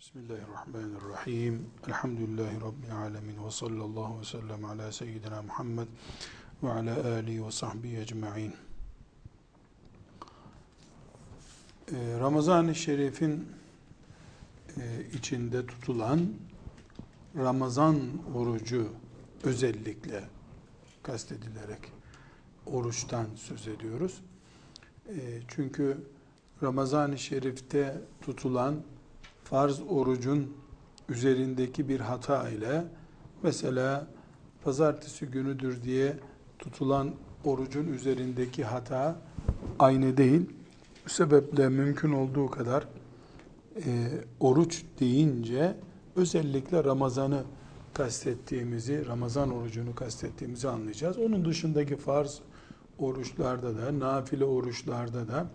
Bismillahirrahmanirrahim. Elhamdülillahi Rabbil alemin. Ve sallallahu ve sellem ala seyyidina Muhammed ve ala alihi ve sahbihi ecma'in. Ee, Ramazan-ı Şerif'in e, içinde tutulan Ramazan orucu özellikle kastedilerek oruçtan söz ediyoruz. Ee, çünkü Ramazan-ı Şerif'te tutulan farz orucun üzerindeki bir hata ile mesela pazartesi günüdür diye tutulan orucun üzerindeki hata aynı değil. Bu sebeple mümkün olduğu kadar e, oruç deyince özellikle Ramazan'ı kastettiğimizi, Ramazan orucunu kastettiğimizi anlayacağız. Onun dışındaki farz oruçlarda da, nafile oruçlarda da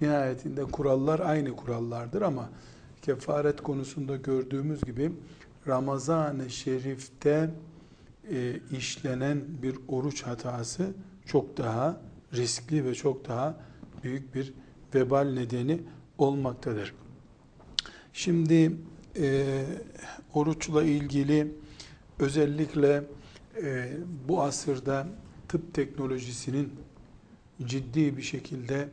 nihayetinde kurallar aynı kurallardır ama kefaret konusunda gördüğümüz gibi Ramazan-ı Şerif'te e, işlenen bir oruç hatası çok daha riskli ve çok daha büyük bir vebal nedeni olmaktadır. Şimdi e, oruçla ilgili özellikle e, bu asırda tıp teknolojisinin ciddi bir şekilde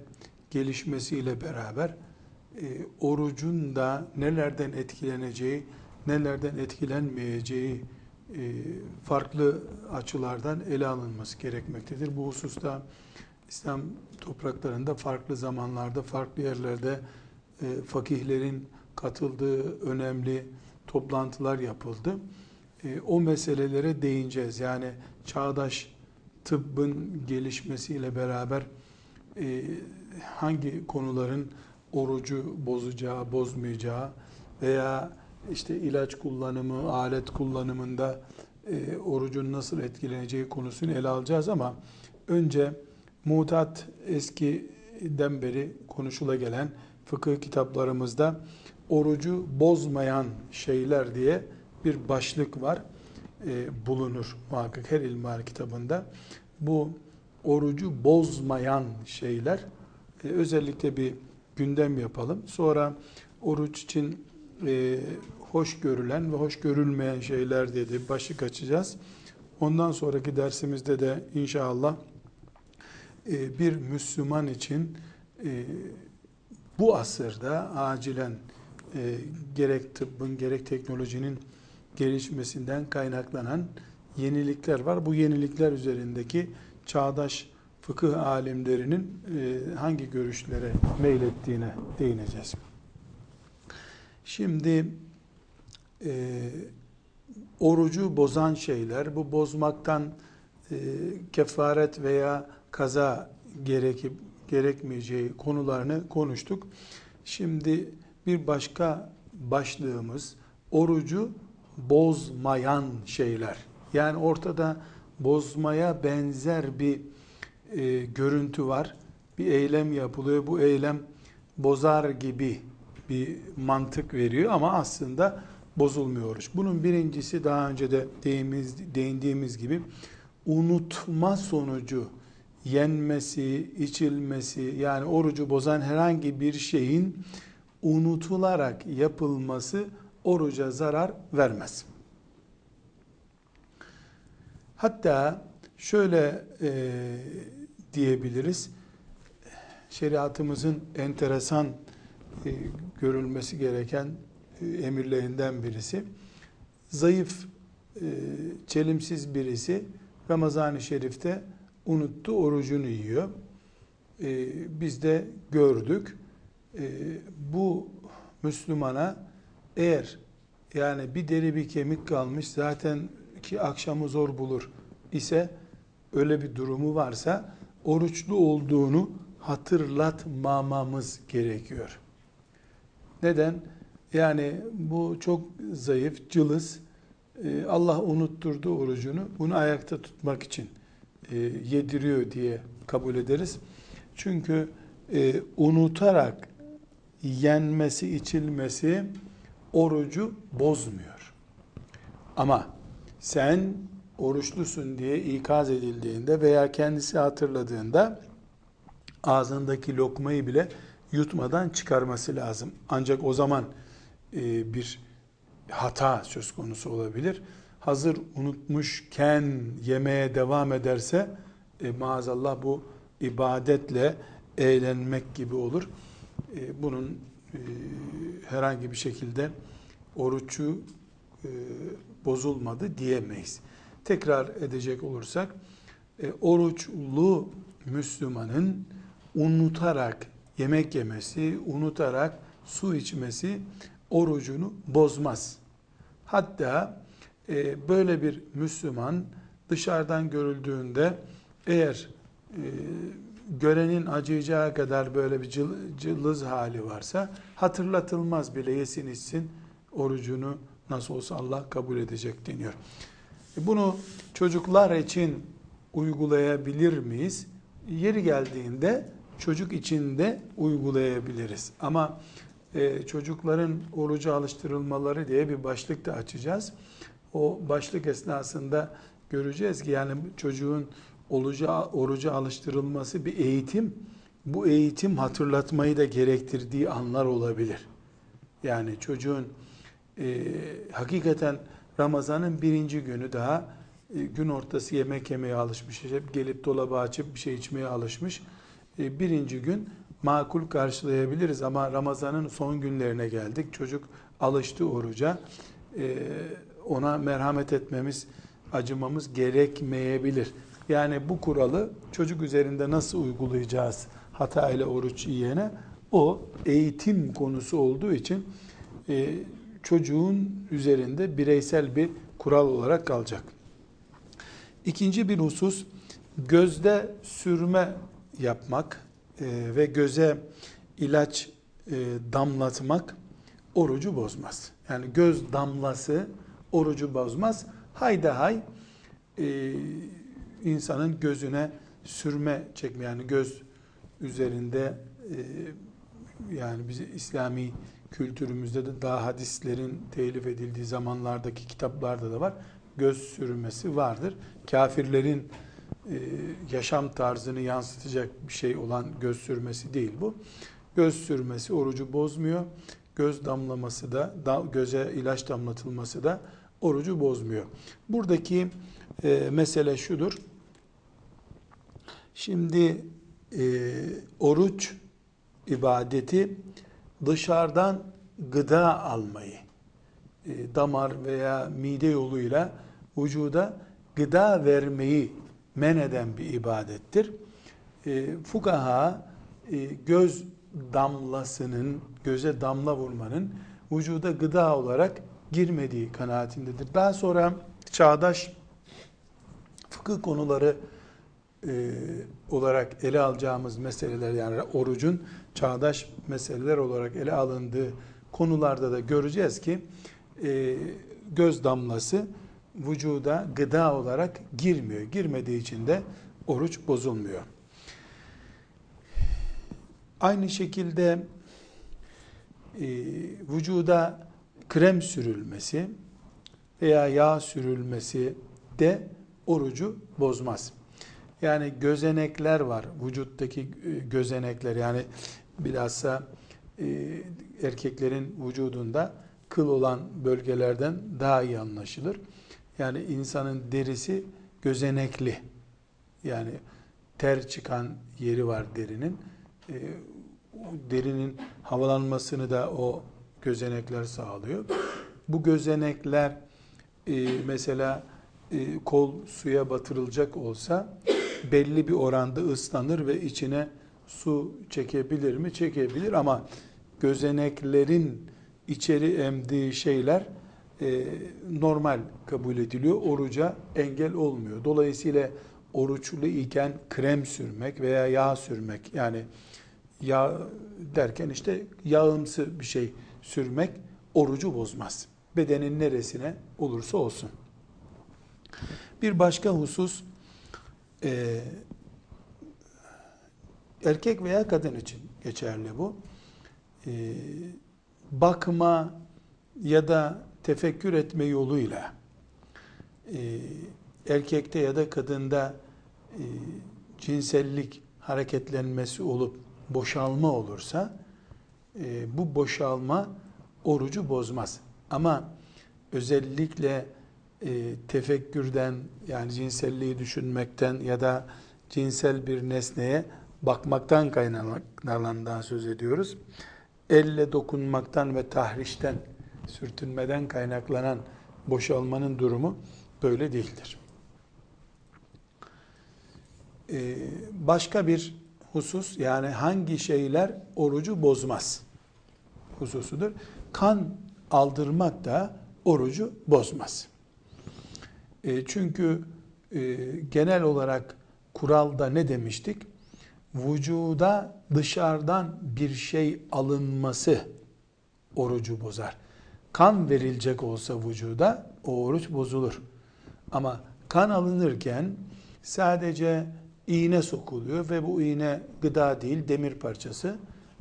gelişmesiyle beraber e, orucun da nelerden etkileneceği, nelerden etkilenmeyeceği e, farklı açılardan ele alınması gerekmektedir. Bu hususta İslam topraklarında farklı zamanlarda, farklı yerlerde e, fakihlerin katıldığı önemli toplantılar yapıldı. E, o meselelere değineceğiz. Yani çağdaş tıbbın gelişmesiyle beraber e, hangi konuların orucu bozacağı, bozmayacağı veya işte ilaç kullanımı, alet kullanımında e, orucun nasıl etkileneceği konusunu ele alacağız ama önce mutat eskiden beri konuşula gelen fıkıh kitaplarımızda orucu bozmayan şeyler diye bir başlık var. E, bulunur muhakkak her ilmihal kitabında. Bu orucu bozmayan şeyler e, özellikle bir gündem yapalım. Sonra oruç için e, hoş görülen ve hoş görülmeyen şeyler dedi başlık açacağız. Ondan sonraki dersimizde de inşallah e, bir Müslüman için e, bu asırda acilen e, gerek tıbbın gerek teknolojinin gelişmesinden kaynaklanan yenilikler var. Bu yenilikler üzerindeki çağdaş fıkıh alimlerinin e, hangi görüşlere meylettiğine değineceğiz. Şimdi e, orucu bozan şeyler, bu bozmaktan e, kefaret veya kaza gerekip gerekmeyeceği konularını konuştuk. Şimdi bir başka başlığımız orucu bozmayan şeyler. Yani ortada bozmaya benzer bir e, görüntü var. Bir eylem yapılıyor. Bu eylem bozar gibi bir mantık veriyor ama aslında bozulmuyor oruç. Bunun birincisi daha önce de değimiz, değindiğimiz gibi unutma sonucu yenmesi, içilmesi yani orucu bozan herhangi bir şeyin unutularak yapılması oruca zarar vermez. Hatta şöyle e, diyebiliriz. Şeriatımızın enteresan e, görülmesi gereken e, emirlerinden birisi. Zayıf, e, çelimsiz birisi Ramazan-ı Şerif'te unuttu, orucunu yiyor. E, biz de gördük. E, bu Müslümana eğer yani bir deri bir kemik kalmış zaten ki akşamı zor bulur ise öyle bir durumu varsa oruçlu olduğunu hatırlatmamamız gerekiyor. Neden? Yani bu çok zayıf, cılız. Ee, Allah unutturdu orucunu. Bunu ayakta tutmak için e, yediriyor diye kabul ederiz. Çünkü e, unutarak yenmesi, içilmesi orucu bozmuyor. Ama sen oruçlusun diye ikaz edildiğinde veya kendisi hatırladığında ağzındaki lokmayı bile yutmadan çıkarması lazım. Ancak o zaman e, bir hata söz konusu olabilir. Hazır unutmuşken yemeye devam ederse e, maazallah bu ibadetle eğlenmek gibi olur. E, bunun e, herhangi bir şekilde orucu e, bozulmadı diyemeyiz. Tekrar edecek olursak e, oruçlu Müslümanın unutarak yemek yemesi, unutarak su içmesi orucunu bozmaz. Hatta e, böyle bir Müslüman dışarıdan görüldüğünde eğer e, görenin acıyacağı kadar böyle bir cıl, cılız hali varsa hatırlatılmaz bile yesin içsin orucunu nasıl olsa Allah kabul edecek deniyor. E, bunu çocuklar için uygulayabilir miyiz? Yeri geldiğinde çocuk için de uygulayabiliriz. Ama e, çocukların oruca alıştırılmaları diye bir başlık da açacağız. O başlık esnasında göreceğiz ki yani çocuğun oruca, oruca alıştırılması bir eğitim. Bu eğitim hatırlatmayı da gerektirdiği anlar olabilir. Yani çocuğun e, hakikaten Ramazan'ın birinci günü daha e, gün ortası yemek yemeye alışmış. Hep gelip dolabı açıp bir şey içmeye alışmış. E, birinci gün makul karşılayabiliriz ama Ramazan'ın son günlerine geldik. Çocuk alıştı oruca. E, ona merhamet etmemiz, acımamız gerekmeyebilir. Yani bu kuralı çocuk üzerinde nasıl uygulayacağız hata ile oruç yiyene? O eğitim konusu olduğu için çocuğun üzerinde bireysel bir kural olarak kalacak. İkinci bir husus gözde sürme yapmak e, ve göze ilaç e, damlatmak orucu bozmaz. Yani göz damlası orucu bozmaz. Hayda hay e, insanın gözüne sürme çekme yani göz üzerinde e, yani bizi İslami kültürümüzde de daha hadislerin telif edildiği zamanlardaki kitaplarda da var. Göz sürmesi vardır. Kafirlerin e, yaşam tarzını yansıtacak bir şey olan göz sürmesi değil bu. Göz sürmesi orucu bozmuyor. Göz damlaması da, da göze ilaç damlatılması da orucu bozmuyor. Buradaki e, mesele şudur. Şimdi e, oruç ibadeti dışarıdan gıda almayı, e, damar veya mide yoluyla vücuda gıda vermeyi men eden bir ibadettir. E, fukaha e, göz damlasının, göze damla vurmanın vücuda gıda olarak girmediği kanaatindedir. Daha sonra çağdaş fıkıh konuları e, olarak ele alacağımız meseleler yani orucun çağdaş meseleler olarak ele alındığı konularda da göreceğiz ki e, göz damlası vücuda gıda olarak girmiyor. Girmediği için de oruç bozulmuyor. Aynı şekilde e, vücuda krem sürülmesi veya yağ sürülmesi de orucu bozmaz. Yani gözenekler var. Vücuttaki e, gözenekler yani bilhassa e, erkeklerin vücudunda kıl olan bölgelerden daha iyi anlaşılır. Yani insanın derisi gözenekli. Yani ter çıkan yeri var derinin. E, derinin havalanmasını da o gözenekler sağlıyor. Bu gözenekler mesela kol suya batırılacak olsa belli bir oranda ıslanır ve içine su çekebilir mi? Çekebilir ama gözeneklerin içeri emdiği şeyler e, normal kabul ediliyor. Oruca engel olmuyor. Dolayısıyla oruçlu iken krem sürmek veya yağ sürmek yani yağ derken işte yağımsı bir şey sürmek orucu bozmaz. Bedenin neresine olursa olsun. Bir başka husus e, erkek veya kadın için geçerli bu. E, bakma ya da tefekkür etme yoluyla e, erkekte ya da kadında e, cinsellik hareketlenmesi olup boşalma olursa e, bu boşalma orucu bozmaz. Ama özellikle e, tefekkürden yani cinselliği düşünmekten ya da cinsel bir nesneye bakmaktan kaynaklanandan söz ediyoruz. Elle dokunmaktan ve tahrişten, sürtünmeden kaynaklanan boşalmanın durumu böyle değildir. Ee, başka bir husus yani hangi şeyler orucu bozmaz hususudur. Kan aldırmak da orucu bozmaz. E, çünkü e, genel olarak kuralda ne demiştik? Vücuda dışarıdan bir şey alınması orucu bozar. Kan verilecek olsa vücuda o oruç bozulur. Ama kan alınırken sadece iğne sokuluyor ve bu iğne gıda değil demir parçası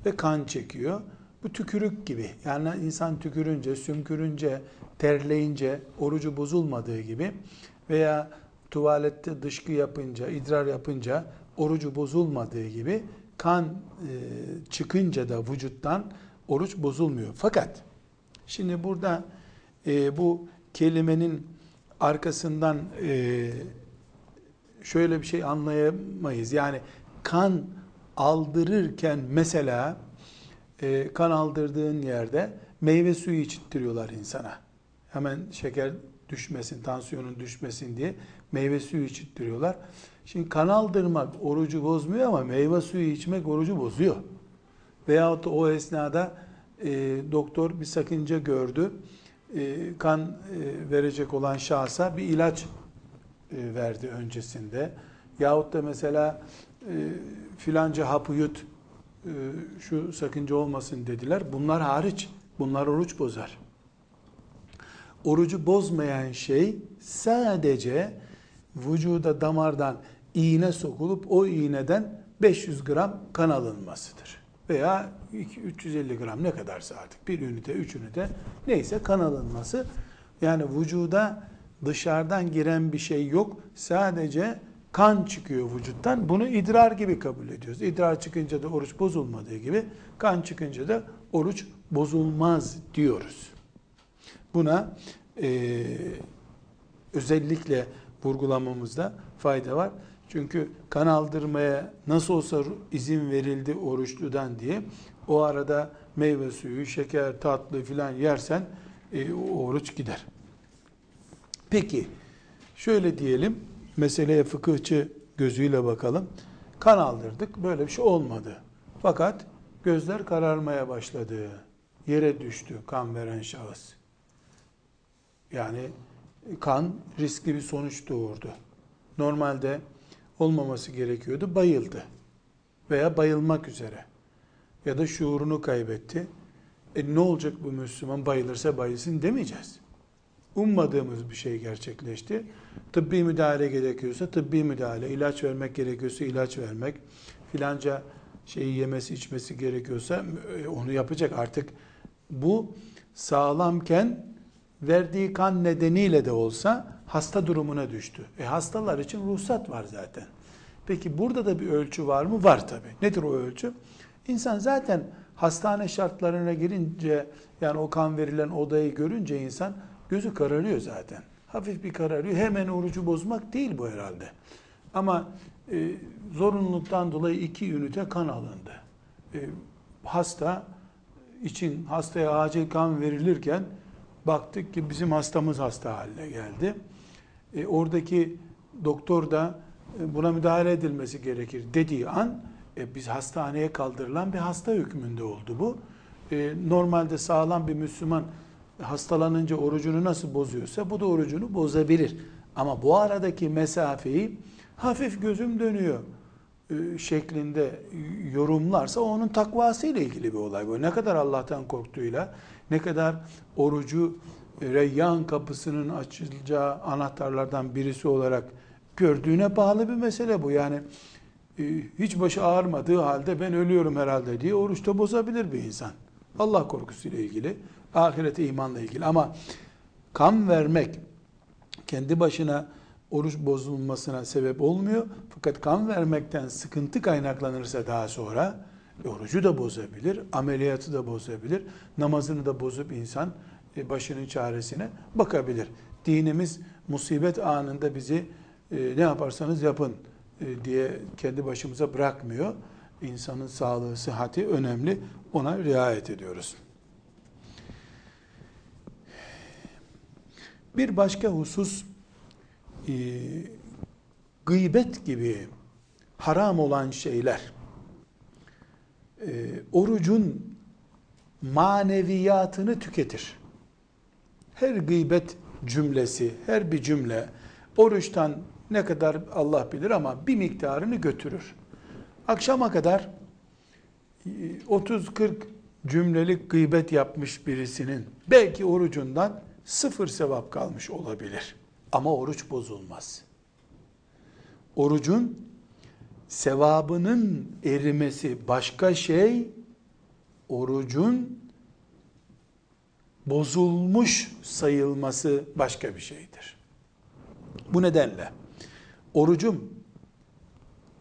ve kan çekiyor. Bu tükürük gibi. Yani insan tükürünce, sümkürünce, terleyince orucu bozulmadığı gibi veya tuvalette dışkı yapınca, idrar yapınca orucu bozulmadığı gibi kan e, çıkınca da vücuttan oruç bozulmuyor. Fakat şimdi burada e, bu kelimenin arkasından e, şöyle bir şey anlayamayız. Yani kan aldırırken mesela e, kan aldırdığın yerde meyve suyu içittiriyorlar insana. Hemen şeker düşmesin, tansiyonun düşmesin diye meyve suyu içittiriyorlar. Şimdi kan aldırmak orucu bozmuyor ama meyve suyu içmek orucu bozuyor. Veyahut da o esnada e, doktor bir sakınca gördü. E, kan e, verecek olan şahsa bir ilaç e, verdi öncesinde. Yahut da mesela e, filanca hapı yut şu sakınca olmasın dediler. Bunlar hariç. Bunlar oruç bozar. Orucu bozmayan şey sadece vücuda damardan iğne sokulup o iğneden 500 gram kan alınmasıdır. Veya 350 gram ne kadarsa artık bir ünite, üç ünite neyse kan alınması. Yani vücuda dışarıdan giren bir şey yok. Sadece kan çıkıyor vücuttan. Bunu idrar gibi kabul ediyoruz. İdrar çıkınca da oruç bozulmadığı gibi kan çıkınca da oruç bozulmaz diyoruz. Buna e, özellikle vurgulamamızda fayda var. Çünkü kan aldırmaya nasıl olsa izin verildi oruçludan diye o arada meyve suyu, şeker, tatlı filan yersen e, o oruç gider. Peki şöyle diyelim meseleye fıkıhçı gözüyle bakalım. Kan aldırdık böyle bir şey olmadı. Fakat gözler kararmaya başladı. Yere düştü kan veren şahıs. Yani kan riskli bir sonuç doğurdu. Normalde olmaması gerekiyordu, bayıldı. Veya bayılmak üzere. Ya da şuurunu kaybetti. E ne olacak bu Müslüman bayılırsa bayılsın demeyeceğiz. Ummadığımız bir şey gerçekleşti. Tıbbi müdahale gerekiyorsa tıbbi müdahale, ilaç vermek gerekiyorsa ilaç vermek, filanca şeyi yemesi içmesi gerekiyorsa e, onu yapacak artık. Bu sağlamken verdiği kan nedeniyle de olsa hasta durumuna düştü. E hastalar için ruhsat var zaten. Peki burada da bir ölçü var mı? Var tabi. Nedir o ölçü? İnsan zaten hastane şartlarına girince yani o kan verilen odayı görünce insan gözü kararıyor zaten. Hafif bir kararıyor. Hemen orucu bozmak değil bu herhalde. Ama e, zorunluluktan dolayı iki ünite kan alındı. E, hasta için hastaya acil kan verilirken baktık ki bizim hastamız hasta haline geldi. E, oradaki doktor da e, buna müdahale edilmesi gerekir dediği an e, biz hastaneye kaldırılan bir hasta hükmünde oldu bu. E, normalde sağlam bir Müslüman hastalanınca orucunu nasıl bozuyorsa bu da orucunu bozabilir. Ama bu aradaki mesafeyi hafif gözüm dönüyor e, şeklinde yorumlarsa onun takvası ile ilgili bir olay bu. Ne kadar Allah'tan korktuğuyla, ne kadar orucu Reyyan kapısının açılacağı anahtarlardan birisi olarak gördüğüne bağlı bir mesele bu. Yani e, hiç başı ağrımadığı halde ben ölüyorum herhalde diye oruçta bozabilir bir insan. Allah korkusuyla ilgili, ahirete imanla ilgili. Ama kan vermek kendi başına oruç bozulmasına sebep olmuyor. Fakat kan vermekten sıkıntı kaynaklanırsa daha sonra orucu da bozabilir, ameliyatı da bozabilir, namazını da bozup insan e, başının çaresine bakabilir. Dinimiz musibet anında bizi e, ne yaparsanız yapın e, diye kendi başımıza bırakmıyor. İnsanın sağlığı, sıhhati önemli. Ona riayet ediyoruz. Bir başka husus e, gıybet gibi haram olan şeyler e, orucun maneviyatını tüketir. Her gıybet cümlesi, her bir cümle oruçtan ne kadar Allah bilir ama bir miktarını götürür. Akşama kadar 30-40 cümlelik gıybet yapmış birisinin belki orucundan sıfır sevap kalmış olabilir. Ama oruç bozulmaz. Orucun sevabının erimesi başka şey, orucun bozulmuş sayılması başka bir şeydir. Bu nedenle orucum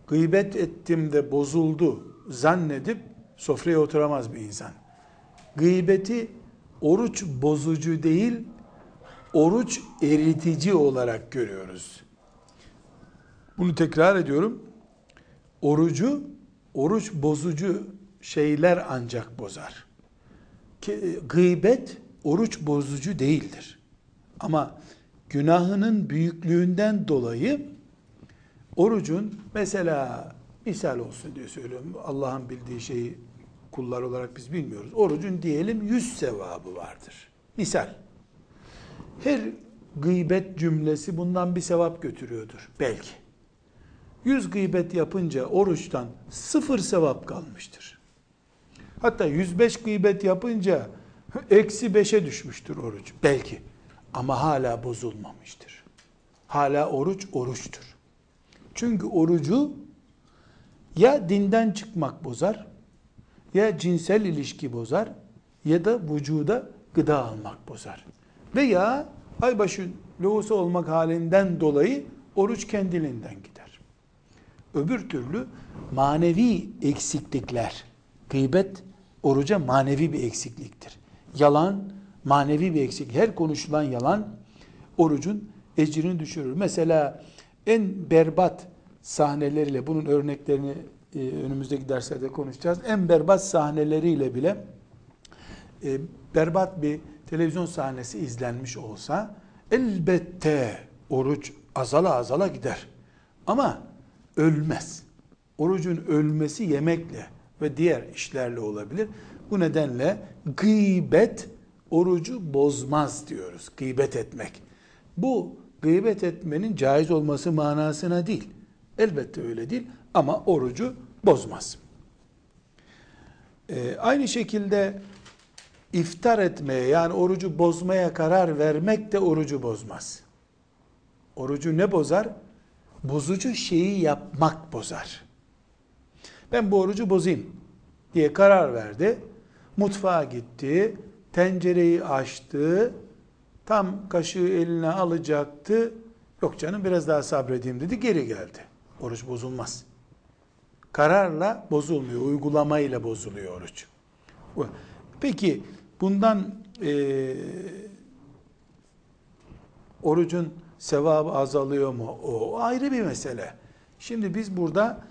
gıybet ettim de bozuldu zannedip sofraya oturamaz bir insan. Gıybeti oruç bozucu değil, oruç eritici olarak görüyoruz. Bunu tekrar ediyorum. Orucu, oruç bozucu şeyler ancak bozar. Gıybet oruç bozucu değildir. Ama günahının büyüklüğünden dolayı orucun mesela misal olsun diye söylüyorum. Allah'ın bildiği şeyi kullar olarak biz bilmiyoruz. Orucun diyelim yüz sevabı vardır. Misal. Her gıybet cümlesi bundan bir sevap götürüyordur. Belki. Yüz gıybet yapınca oruçtan sıfır sevap kalmıştır. Hatta 105 gıybet yapınca eksi beşe düşmüştür oruç. Belki. Ama hala bozulmamıştır. Hala oruç oruçtur. Çünkü orucu ya dinden çıkmak bozar, ya cinsel ilişki bozar, ya da vücuda gıda almak bozar. Veya aybaşı lohusa olmak halinden dolayı oruç kendiliğinden gider. Öbür türlü manevi eksiklikler, gıybet oruca manevi bir eksikliktir. Yalan manevi bir eksik. Her konuşulan yalan orucun ecrini düşürür. Mesela en berbat sahneleriyle bunun örneklerini e, önümüzdeki derslerde konuşacağız. En berbat sahneleriyle bile e, berbat bir televizyon sahnesi izlenmiş olsa elbette oruç azala azala gider. Ama ölmez. Orucun ölmesi yemekle ve diğer işlerle olabilir. Bu nedenle gıybet orucu bozmaz diyoruz. Gıybet etmek. Bu gıybet etmenin caiz olması manasına değil. Elbette öyle değil ama orucu bozmaz. Ee, aynı şekilde iftar etmeye yani orucu bozmaya karar vermek de orucu bozmaz. Orucu ne bozar? Bozucu şeyi yapmak bozar. Ben bu orucu bozayım diye karar verdi. Mutfağa gitti, tencereyi açtı, tam kaşığı eline alacaktı. Yok canım biraz daha sabredeyim dedi, geri geldi. Oruç bozulmaz. Kararla bozulmuyor, uygulamayla bozuluyor oruç. Peki bundan e, orucun sevabı azalıyor mu? O ayrı bir mesele. Şimdi biz burada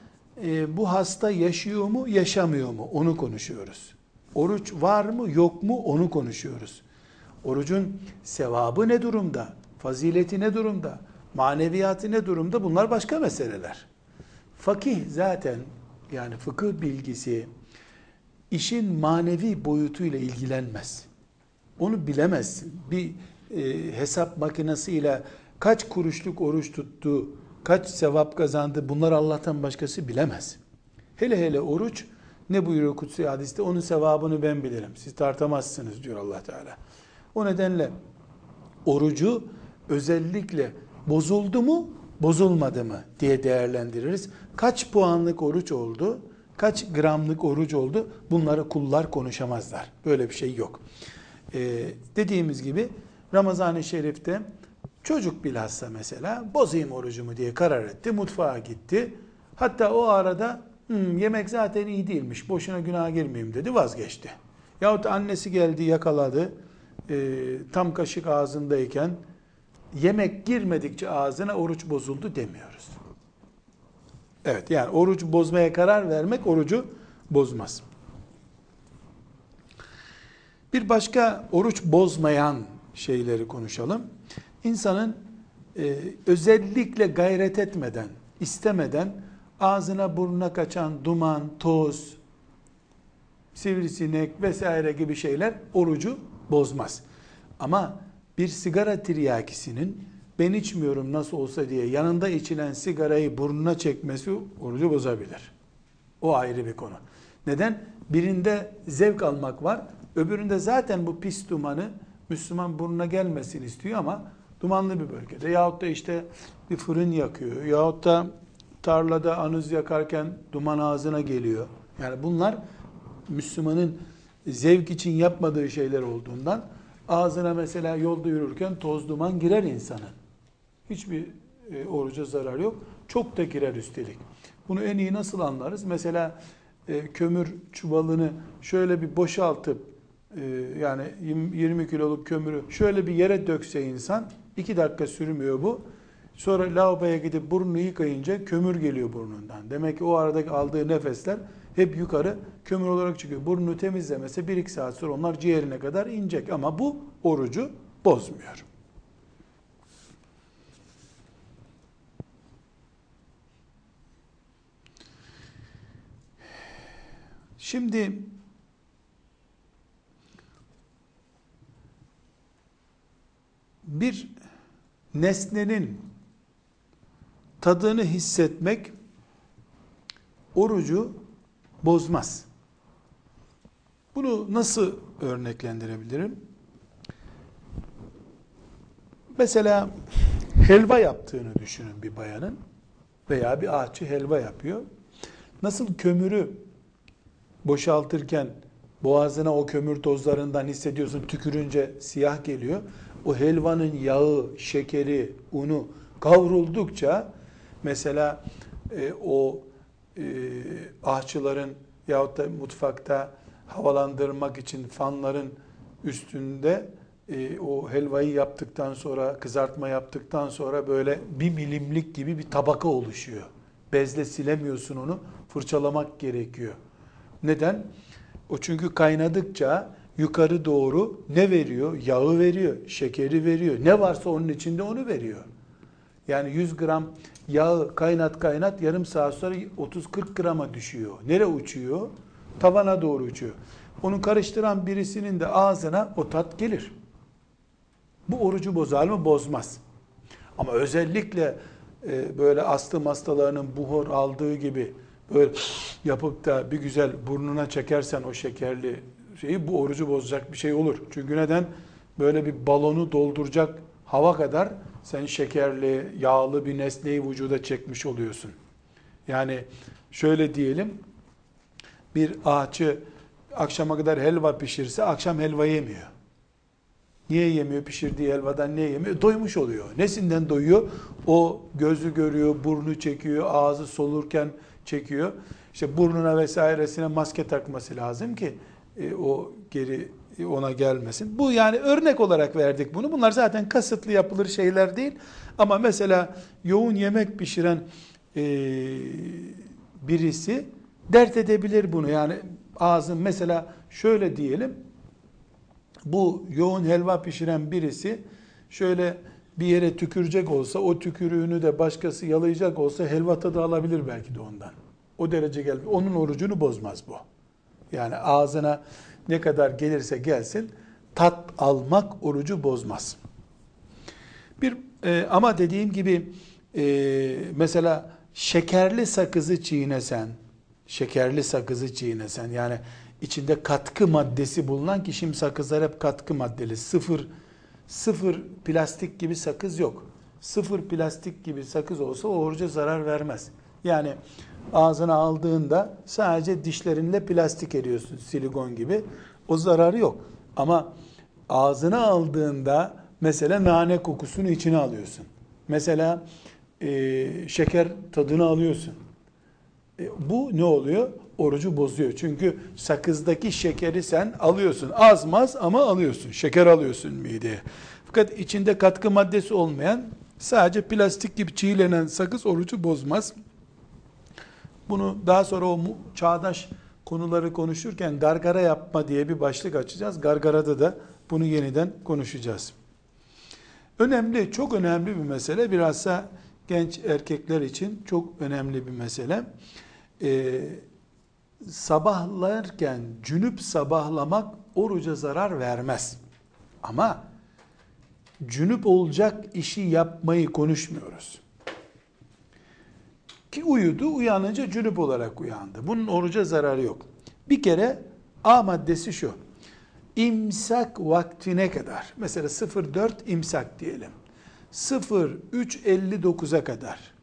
e, bu hasta yaşıyor mu, yaşamıyor mu? Onu konuşuyoruz. Oruç var mı, yok mu? Onu konuşuyoruz. Orucun sevabı ne durumda? Fazileti ne durumda? Maneviyatı ne durumda? Bunlar başka meseleler. Fakih zaten yani fıkıh bilgisi işin manevi boyutuyla ilgilenmez. Onu bilemezsin. Bir e, hesap makinesiyle kaç kuruşluk oruç tuttu, kaç sevap kazandı bunlar Allah'tan başkası bilemez. Hele hele oruç ne buyuruyor kutsi hadiste? Onun sevabını ben bilirim. Siz tartamazsınız diyor allah Teala. O nedenle orucu özellikle bozuldu mu, bozulmadı mı diye değerlendiririz. Kaç puanlık oruç oldu, kaç gramlık oruç oldu bunları kullar konuşamazlar. Böyle bir şey yok. Ee, dediğimiz gibi Ramazan-ı Şerif'te çocuk bilhassa mesela bozayım orucumu diye karar etti. Mutfağa gitti. Hatta o arada Hmm, yemek zaten iyi değilmiş. Boşuna günah girmeyeyim dedi vazgeçti. Yahut annesi geldi yakaladı. E, tam kaşık ağzındayken yemek girmedikçe ağzına oruç bozuldu demiyoruz. Evet yani oruç bozmaya karar vermek orucu bozmaz. Bir başka oruç bozmayan şeyleri konuşalım. İnsanın e, özellikle gayret etmeden, istemeden ağzına burnuna kaçan duman, toz, sivrisinek vesaire gibi şeyler orucu bozmaz. Ama bir sigara tiryakisinin ben içmiyorum nasıl olsa diye yanında içilen sigarayı burnuna çekmesi orucu bozabilir. O ayrı bir konu. Neden? Birinde zevk almak var, öbüründe zaten bu pis dumanı Müslüman burnuna gelmesin istiyor ama dumanlı bir bölgede yahut da işte bir fırın yakıyor yahut da tarlada anız yakarken duman ağzına geliyor. Yani bunlar Müslümanın zevk için yapmadığı şeyler olduğundan ağzına mesela yolda yürürken toz duman girer insanın. Hiçbir e, oruca zarar yok. Çok da girer üstelik. Bunu en iyi nasıl anlarız? Mesela e, kömür çuvalını şöyle bir boşaltıp e, yani 20 kiloluk kömürü şöyle bir yere dökse insan iki dakika sürmüyor bu. Sonra lavaboya gidip burnunu yıkayınca kömür geliyor burnundan. Demek ki o aradaki aldığı nefesler hep yukarı kömür olarak çıkıyor. Burnunu temizlemese 1-2 saat sonra onlar ciğerine kadar inecek. Ama bu orucu bozmuyor. Şimdi bir nesnenin tadını hissetmek orucu bozmaz. Bunu nasıl örneklendirebilirim? Mesela helva yaptığını düşünün bir bayanın veya bir ağaççı helva yapıyor. Nasıl kömürü boşaltırken boğazına o kömür tozlarından hissediyorsun tükürünce siyah geliyor. O helvanın yağı, şekeri, unu kavruldukça mesela e, o e, ahçıların yahut da mutfakta havalandırmak için fanların üstünde e, o helvayı yaptıktan sonra, kızartma yaptıktan sonra böyle bir milimlik gibi bir tabaka oluşuyor. Bezle silemiyorsun onu, fırçalamak gerekiyor. Neden? O çünkü kaynadıkça yukarı doğru ne veriyor? Yağı veriyor, şekeri veriyor. Ne varsa onun içinde onu veriyor. Yani 100 gram yağı kaynat kaynat yarım saat sonra 30-40 grama düşüyor. Nere uçuyor? Tavana doğru uçuyor. Onu karıştıran birisinin de ağzına o tat gelir. Bu orucu bozar mı? Bozmaz. Ama özellikle e, böyle astım hastalarının buhor aldığı gibi böyle yapıp da bir güzel burnuna çekersen o şekerli şeyi bu orucu bozacak bir şey olur. Çünkü neden? Böyle bir balonu dolduracak hava kadar sen şekerli, yağlı bir nesneyi vücuda çekmiş oluyorsun. Yani şöyle diyelim, bir ağaçı akşama kadar helva pişirse akşam helva yemiyor. Niye yemiyor pişirdiği helvadan niye yemiyor? Doymuş oluyor. Nesinden doyuyor? O gözü görüyor, burnu çekiyor, ağzı solurken çekiyor. İşte burnuna vesairesine maske takması lazım ki e, o geri ona gelmesin. Bu yani örnek olarak verdik bunu. Bunlar zaten kasıtlı yapılır şeyler değil. Ama mesela yoğun yemek pişiren e, birisi dert edebilir bunu. Yani ağzın mesela şöyle diyelim. Bu yoğun helva pişiren birisi şöyle bir yere tükürecek olsa o tükürüğünü de başkası yalayacak olsa helva tadı alabilir belki de ondan. O derece gel. Onun orucunu bozmaz bu. Yani ağzına ne kadar gelirse gelsin tat almak orucu bozmaz. Bir e, ama dediğim gibi e, mesela şekerli sakızı çiğnesen, şekerli sakızı çiğnesen yani içinde katkı maddesi bulunan ki şimdi sakızlar hep katkı maddeli. Sıfır sıfır plastik gibi sakız yok. Sıfır plastik gibi sakız olsa o oruca zarar vermez. Yani ağzına aldığında sadece dişlerinle plastik eriyorsun silikon gibi. O zararı yok. Ama ağzına aldığında mesela nane kokusunu içine alıyorsun. Mesela e, şeker tadını alıyorsun. E, bu ne oluyor? Orucu bozuyor. Çünkü sakızdaki şekeri sen alıyorsun. Azmaz ama alıyorsun. Şeker alıyorsun mideye. Fakat içinde katkı maddesi olmayan sadece plastik gibi çiğlenen sakız orucu bozmaz. Bunu daha sonra o çağdaş konuları konuşurken gargara yapma diye bir başlık açacağız. Gargarada da bunu yeniden konuşacağız. Önemli, çok önemli bir mesele. Bilhassa genç erkekler için çok önemli bir mesele. Ee, sabahlarken cünüp sabahlamak oruca zarar vermez. Ama cünüp olacak işi yapmayı konuşmuyoruz. Ki uyudu, uyanınca cünüp olarak uyandı. Bunun oruca zararı yok. Bir kere A maddesi şu. İmsak vaktine kadar, mesela 04 imsak diyelim. 03.59'a kadar,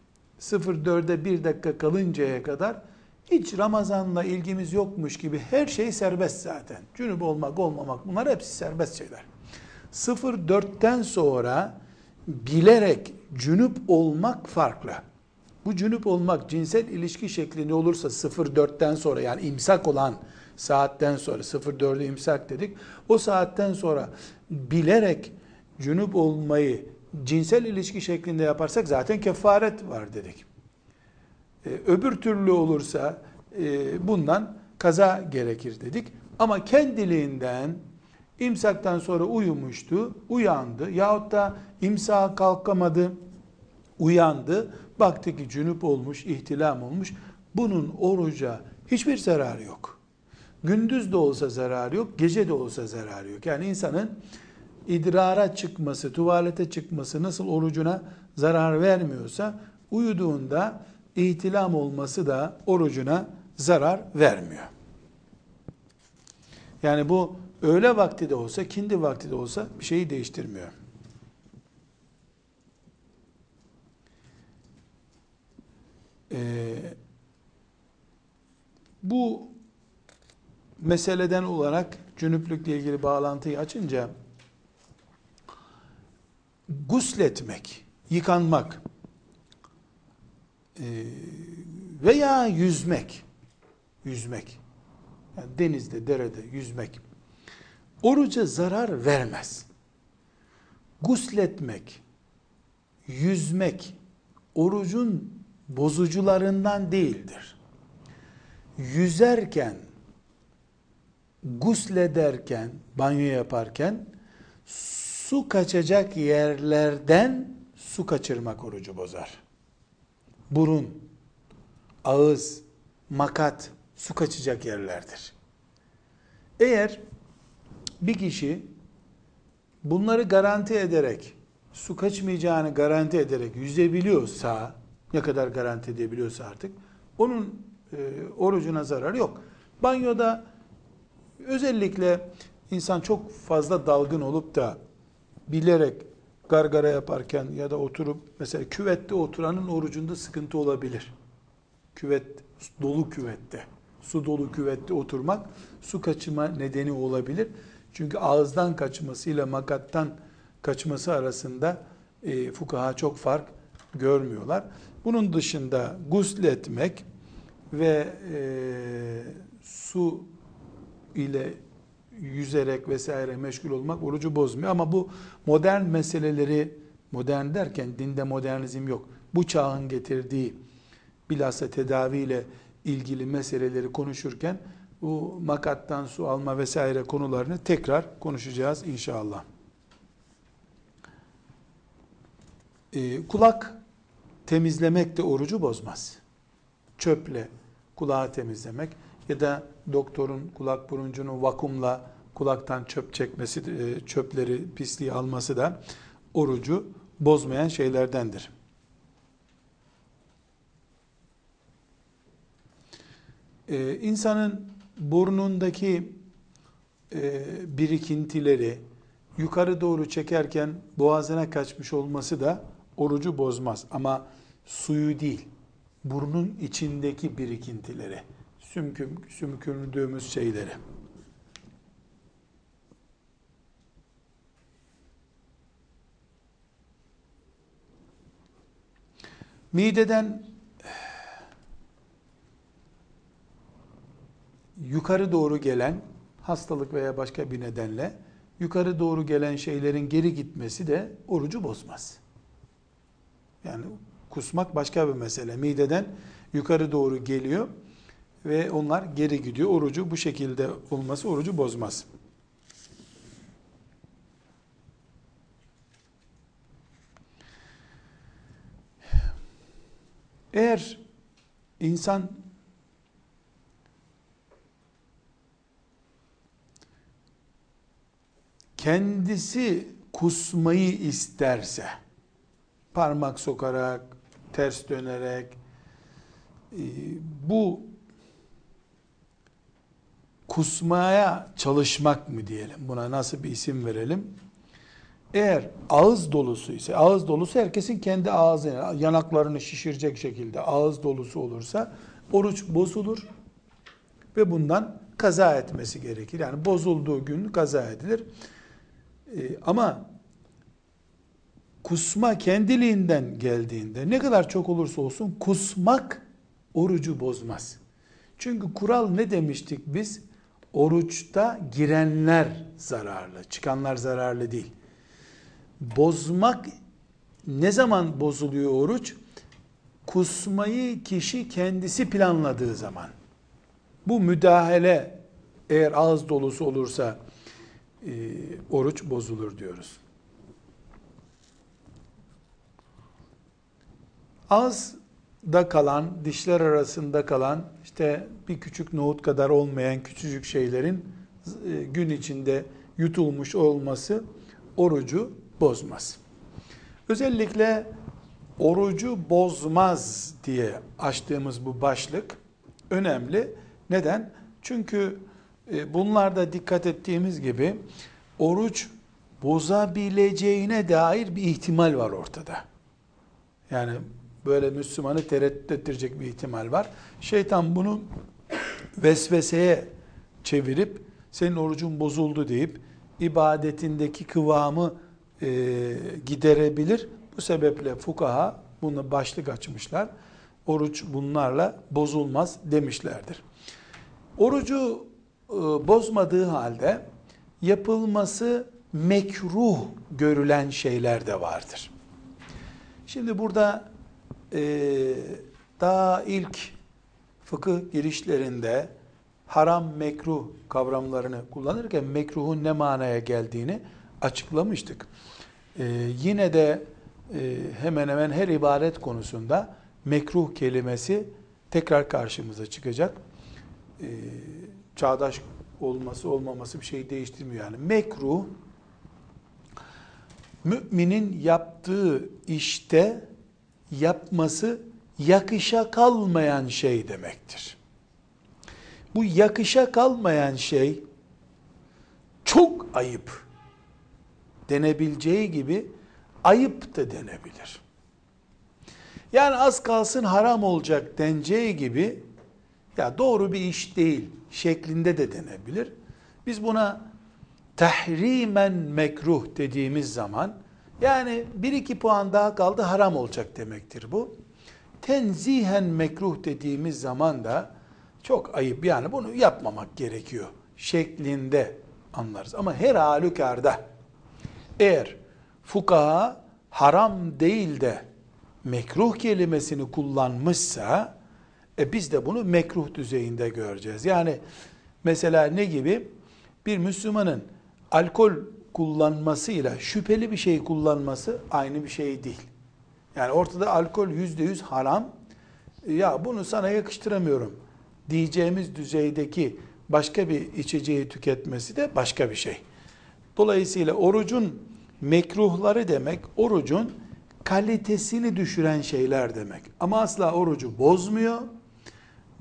04'e bir dakika kalıncaya kadar hiç Ramazan'la ilgimiz yokmuş gibi her şey serbest zaten. Cünüp olmak, olmamak bunlar hepsi serbest şeyler. 04'ten sonra bilerek cünüp olmak farklı. Bu cünüp olmak cinsel ilişki şekli ne olursa 04'ten sonra yani imsak olan saatten sonra 04'ü imsak dedik. O saatten sonra bilerek cünüp olmayı cinsel ilişki şeklinde yaparsak zaten kefaret var dedik. Ee, öbür türlü olursa e, bundan kaza gerekir dedik. Ama kendiliğinden imsaktan sonra uyumuştu, uyandı yahut da imsağa kalkamadı, uyandı, baktı ki cünüp olmuş, ihtilam olmuş. Bunun oruca hiçbir zararı yok. Gündüz de olsa zararı yok, gece de olsa zararı yok. Yani insanın idrara çıkması, tuvalete çıkması nasıl orucuna zarar vermiyorsa, uyuduğunda ihtilam olması da orucuna zarar vermiyor. Yani bu öğle vakti de olsa, kindi vakti de olsa bir şeyi değiştirmiyor. Ee, bu meseleden olarak cünüplükle ilgili bağlantıyı açınca gusletmek, yıkanmak e, veya yüzmek, yüzmek, yani denizde, derede yüzmek, oruca zarar vermez. Gusletmek, yüzmek, orucun bozucularından değildir. Yüzerken, guslederken, banyo yaparken, su kaçacak yerlerden su kaçırmak orucu bozar. Burun, ağız, makat su kaçacak yerlerdir. Eğer bir kişi bunları garanti ederek, su kaçmayacağını garanti ederek yüzebiliyorsa, ne kadar garanti edebiliyorsa artık, onun e, orucuna zararı yok. Banyoda özellikle insan çok fazla dalgın olup da bilerek gargara yaparken ya da oturup mesela küvette oturanın orucunda sıkıntı olabilir. Küvet dolu küvette, su dolu küvette oturmak su kaçırma nedeni olabilir. Çünkü ağızdan kaçmasıyla makattan kaçması arasında e, fukaha çok fark görmüyorlar. Bunun dışında gusletmek ve e, su ile yüzerek vesaire meşgul olmak orucu bozmuyor. Ama bu modern meseleleri, modern derken dinde modernizm yok. Bu çağın getirdiği bilhassa tedaviyle ilgili meseleleri konuşurken bu makattan su alma vesaire konularını tekrar konuşacağız inşallah. Ee, kulak temizlemek de orucu bozmaz. Çöple kulağı temizlemek ya da doktorun kulak buruncunu vakumla kulaktan çöp çekmesi, e, çöpleri, pisliği alması da orucu bozmayan şeylerdendir. Ee, insanın burnundaki e, birikintileri yukarı doğru çekerken boğazına kaçmış olması da orucu bozmaz. Ama suyu değil, burnun içindeki birikintileri, sümküm, sümkürdüğümüz şeyleri. Mideden yukarı doğru gelen hastalık veya başka bir nedenle yukarı doğru gelen şeylerin geri gitmesi de orucu bozmaz. Yani kusmak başka bir mesele. Mideden yukarı doğru geliyor ve onlar geri gidiyor. Orucu bu şekilde olması orucu bozmaz. Eğer insan kendisi kusmayı isterse parmak sokarak, ters dönerek e, bu kusmaya çalışmak mı diyelim? Buna nasıl bir isim verelim? Eğer ağız dolusu ise, ağız dolusu herkesin kendi ağzını, yanaklarını şişirecek şekilde ağız dolusu olursa oruç bozulur ve bundan kaza etmesi gerekir. Yani bozulduğu gün kaza edilir. Ee, ama kusma kendiliğinden geldiğinde ne kadar çok olursa olsun kusmak orucu bozmaz. Çünkü kural ne demiştik biz? Oruçta girenler zararlı, çıkanlar zararlı değil. Bozmak ne zaman bozuluyor oruç? Kusmayı kişi kendisi planladığı zaman. Bu müdahale eğer ağız dolusu olursa e, oruç bozulur diyoruz. Ağızda kalan, dişler arasında kalan, işte bir küçük nohut kadar olmayan küçücük şeylerin e, gün içinde yutulmuş olması orucu bozmaz. Özellikle orucu bozmaz diye açtığımız bu başlık önemli. Neden? Çünkü e, bunlarda dikkat ettiğimiz gibi oruç bozabileceğine dair bir ihtimal var ortada. Yani böyle Müslümanı tereddüt ettirecek bir ihtimal var. Şeytan bunu vesveseye çevirip senin orucun bozuldu deyip ibadetindeki kıvamı e, giderebilir. Bu sebeple fukaha bunu başlık açmışlar. Oruç bunlarla bozulmaz demişlerdir. Orucu e, bozmadığı halde yapılması mekruh görülen şeyler de vardır. Şimdi burada e, daha ilk fıkıh girişlerinde haram mekruh kavramlarını kullanırken mekruhun ne manaya geldiğini açıklamıştık. E, yine de e, hemen hemen her ibadet konusunda mekruh kelimesi tekrar karşımıza çıkacak. E, çağdaş olması olmaması bir şey değiştirmiyor yani. Mekruh müminin yaptığı işte yapması yakışa kalmayan şey demektir. Bu yakışa kalmayan şey çok ayıp denebileceği gibi ayıp da denebilir. Yani az kalsın haram olacak deneceği gibi ya doğru bir iş değil şeklinde de denebilir. Biz buna tahrimen mekruh dediğimiz zaman yani bir iki puan daha kaldı haram olacak demektir bu. Tenzihen mekruh dediğimiz zaman da çok ayıp yani bunu yapmamak gerekiyor şeklinde anlarız. Ama her halükarda eğer fukaha haram değil de mekruh kelimesini kullanmışsa e biz de bunu mekruh düzeyinde göreceğiz. Yani mesela ne gibi? Bir Müslümanın alkol kullanmasıyla şüpheli bir şey kullanması aynı bir şey değil. Yani ortada alkol yüzde yüz haram. Ya bunu sana yakıştıramıyorum diyeceğimiz düzeydeki başka bir içeceği tüketmesi de başka bir şey. Dolayısıyla orucun mekruhları demek, orucun kalitesini düşüren şeyler demek. Ama asla orucu bozmuyor.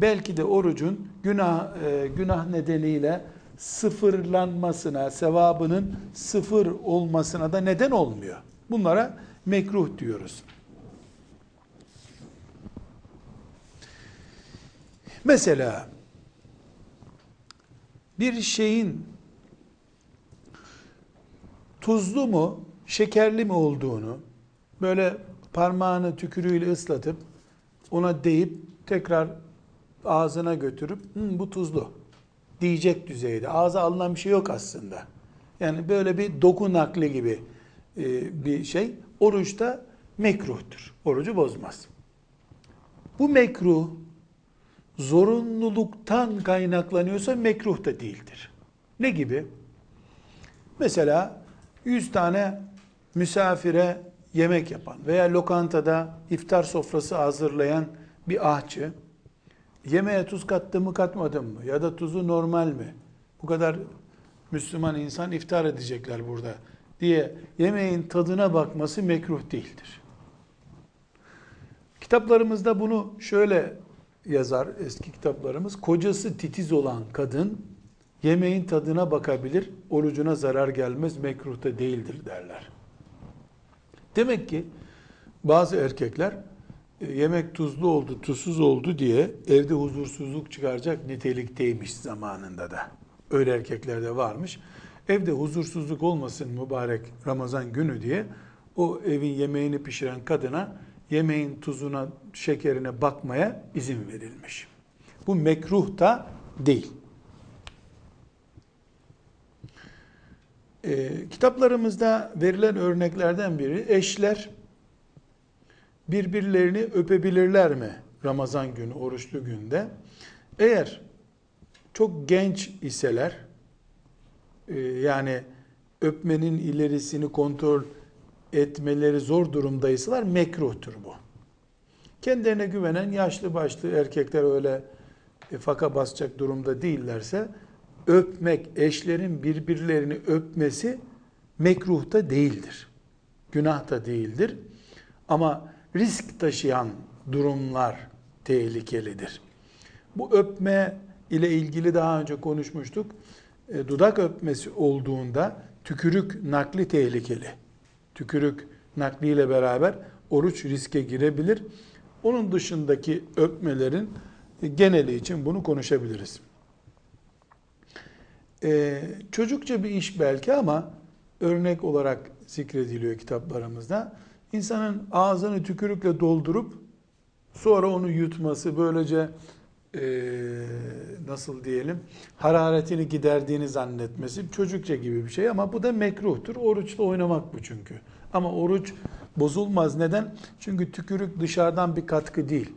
Belki de orucun günah e, günah nedeniyle sıfırlanmasına, sevabının sıfır olmasına da neden olmuyor. Bunlara mekruh diyoruz. Mesela bir şeyin tuzlu mu, şekerli mi olduğunu böyle parmağını tükürüğüyle ıslatıp ona deyip tekrar ağzına götürüp bu tuzlu diyecek düzeyde. Ağza alınan bir şey yok aslında. Yani böyle bir doku nakli gibi e, bir şey. Oruçta mekruhtur. Orucu bozmaz. Bu mekruh zorunluluktan kaynaklanıyorsa mekruh da değildir. Ne gibi? Mesela 100 tane misafire yemek yapan veya lokantada iftar sofrası hazırlayan bir ahçı yemeğe tuz kattı mı katmadım mı ya da tuzu normal mi? Bu kadar Müslüman insan iftar edecekler burada diye yemeğin tadına bakması mekruh değildir. Kitaplarımızda bunu şöyle yazar eski kitaplarımız. Kocası titiz olan kadın yemeğin tadına bakabilir, orucuna zarar gelmez, mekruhta değildir derler. Demek ki bazı erkekler yemek tuzlu oldu, tuzsuz oldu diye evde huzursuzluk çıkaracak nitelikteymiş zamanında da. Öyle erkekler de varmış. Evde huzursuzluk olmasın mübarek Ramazan günü diye o evin yemeğini pişiren kadına yemeğin tuzuna, şekerine bakmaya izin verilmiş. Bu mekruh da değil. E, kitaplarımızda verilen örneklerden biri eşler birbirlerini öpebilirler mi Ramazan günü, oruçlu günde? Eğer çok genç iseler, e, yani öpmenin ilerisini kontrol etmeleri zor durumdaysalar mekruhtur bu. Kendilerine güvenen yaşlı başlı erkekler öyle e, faka basacak durumda değillerse öpmek, eşlerin birbirlerini öpmesi mekruh da değildir. Günah da değildir. Ama risk taşıyan durumlar tehlikelidir. Bu öpme ile ilgili daha önce konuşmuştuk. E, dudak öpmesi olduğunda tükürük nakli tehlikeli. Tükürük nakliyle beraber oruç riske girebilir. Onun dışındaki öpmelerin geneli için bunu konuşabiliriz. Ee, çocukça bir iş belki ama örnek olarak zikrediliyor kitaplarımızda. İnsanın ağzını tükürükle doldurup sonra onu yutması böylece e, nasıl diyelim hararetini giderdiğini zannetmesi çocukça gibi bir şey ama bu da mekruhtur. Oruçla oynamak bu çünkü. Ama oruç bozulmaz. Neden? Çünkü tükürük dışarıdan bir katkı değil.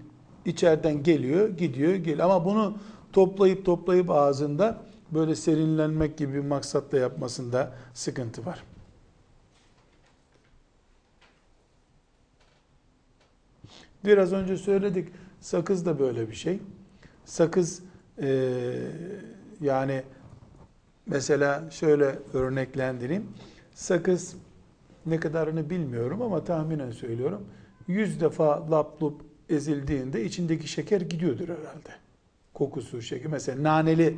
İçeriden geliyor, gidiyor, geliyor. Ama bunu toplayıp toplayıp ağzında böyle serinlenmek gibi bir maksatla yapmasında sıkıntı var. Biraz önce söyledik, sakız da böyle bir şey. Sakız e, yani mesela şöyle örneklendireyim. Sakız ne kadarını bilmiyorum ama tahminen söylüyorum. Yüz defa lap lup ezildiğinde içindeki şeker gidiyordur herhalde. Kokusu, şeker. Mesela naneli